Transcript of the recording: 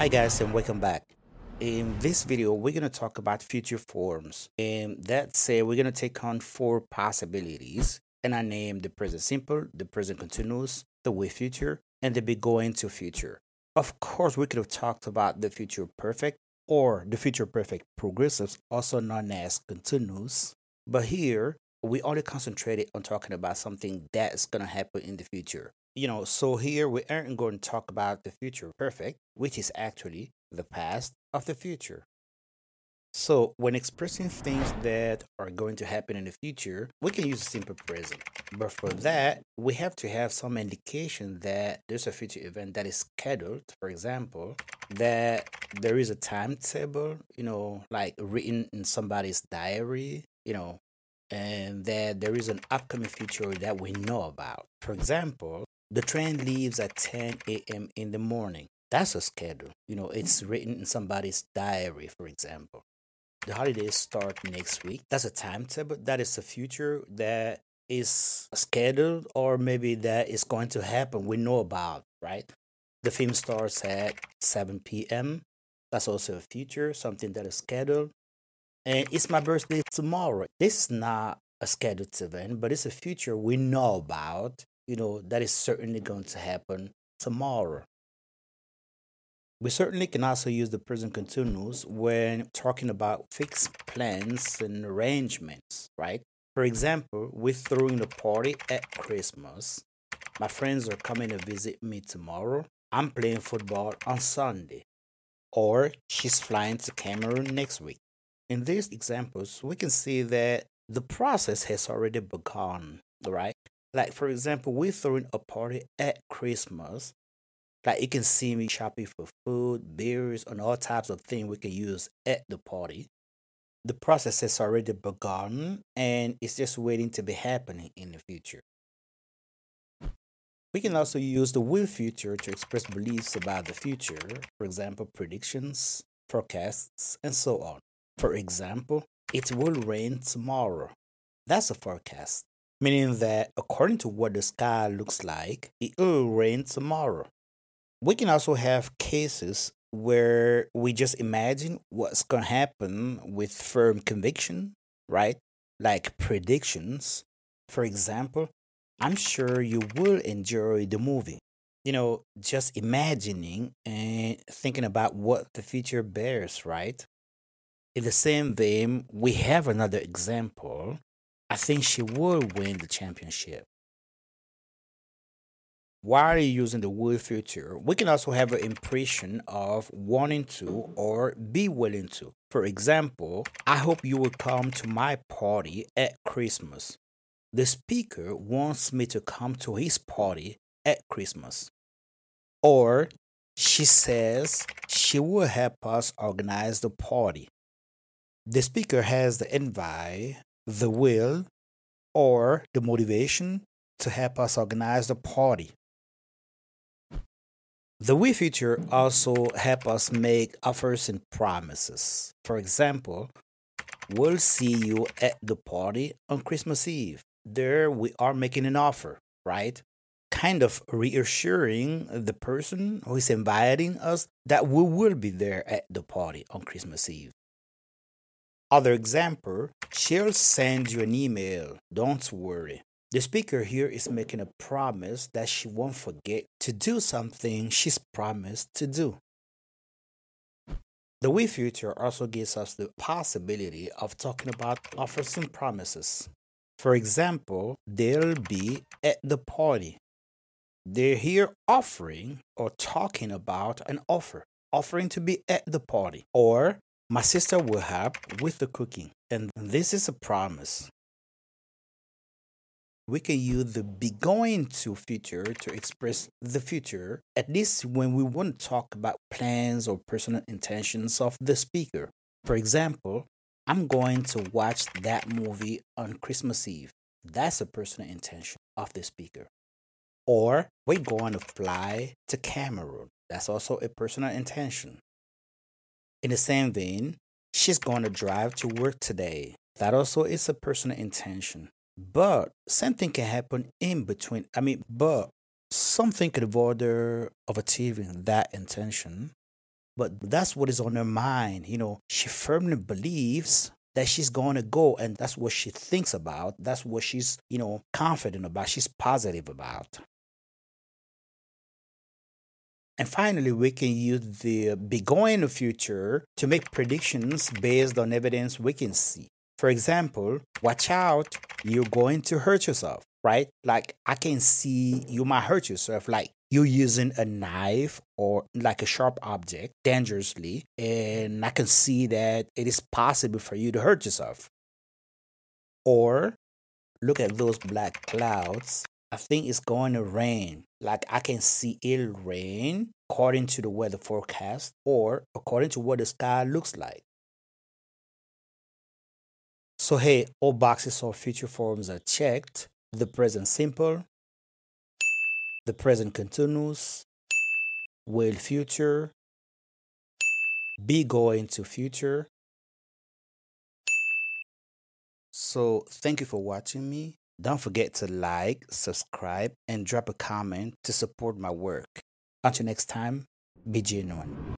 Hi guys and welcome back. In this video, we're going to talk about future forms. And that say we're going to take on four possibilities. And I name the present simple, the present continuous, the will future, and the be going to future. Of course, we could have talked about the future perfect or the future perfect progressives, also known as continuous. But here, we only concentrated on talking about something that's going to happen in the future. You know, so here we aren't going to talk about the future perfect, which is actually the past of the future. So, when expressing things that are going to happen in the future, we can use a simple present. But for that, we have to have some indication that there's a future event that is scheduled. For example, that there is a timetable, you know, like written in somebody's diary, you know, and that there is an upcoming future that we know about. For example, the train leaves at 10 a.m. in the morning. That's a schedule. You know, it's mm-hmm. written in somebody's diary, for example. The holidays start next week. That's a timetable. That is a future that is scheduled or maybe that is going to happen. We know about, right? The film starts at 7 p.m. That's also a future, something that is scheduled. And it's my birthday tomorrow. This is not a scheduled event, but it's a future we know about, you know, that is certainly going to happen tomorrow. We certainly can also use the present continuous when talking about fixed plans and arrangements, right? For example, we're throwing a party at Christmas. My friends are coming to visit me tomorrow. I'm playing football on Sunday. Or she's flying to Cameroon next week. In these examples, we can see that the process has already begun, right? Like, for example, we're throwing a party at Christmas like you can see me shopping for food, beers, and all types of things we can use at the party. The process has already begun and it's just waiting to be happening in the future. We can also use the will future to express beliefs about the future, for example, predictions, forecasts, and so on. For example, it will rain tomorrow. That's a forecast, meaning that according to what the sky looks like, it will rain tomorrow we can also have cases where we just imagine what's going to happen with firm conviction, right? Like predictions. For example, I'm sure you will enjoy the movie. You know, just imagining and thinking about what the future bears, right? In the same vein, we have another example. I think she will win the championship while you're using the will future, we can also have an impression of wanting to or be willing to. For example, I hope you will come to my party at Christmas. The speaker wants me to come to his party at Christmas. Or she says she will help us organize the party. The speaker has the invite, the will, or the motivation to help us organize the party. The will future also help us make offers and promises. For example, we'll see you at the party on Christmas Eve. There we are making an offer, right? Kind of reassuring the person who is inviting us that we will be there at the party on Christmas Eve. Other example, she'll send you an email. Don't worry. The speaker here is making a promise that she won't forget to do something she's promised to do. The will future also gives us the possibility of talking about offers and promises. For example, they'll be at the party. They're here offering or talking about an offer, offering to be at the party. Or my sister will help with the cooking. And this is a promise we can use the be going to future to express the future, at least when we want to talk about plans or personal intentions of the speaker. For example, I'm going to watch that movie on Christmas Eve. That's a personal intention of the speaker. Or we're going to fly to Cameroon. That's also a personal intention. In the same vein, she's going to drive to work today. That also is a personal intention. But something can happen in between. I mean, but something could bother of achieving that intention. but that's what is on her mind. You know, she firmly believes that she's going to go and that's what she thinks about. That's what she's, you know, confident about. She's positive about. And finally, we can use the be going future to make predictions based on evidence we can see. For example, watch out, you're going to hurt yourself, right? Like I can see you might hurt yourself, like you're using a knife or like a sharp object dangerously, and I can see that it is possible for you to hurt yourself. Or look at those black clouds I think it's going to rain. Like I can see it'll rain according to the weather forecast or according to what the sky looks like. So hey, all boxes of future forms are checked. The present simple, the present continuous, will future, be going to future. So thank you for watching me. Don't forget to like, subscribe, and drop a comment to support my work. Until next time, be genuine.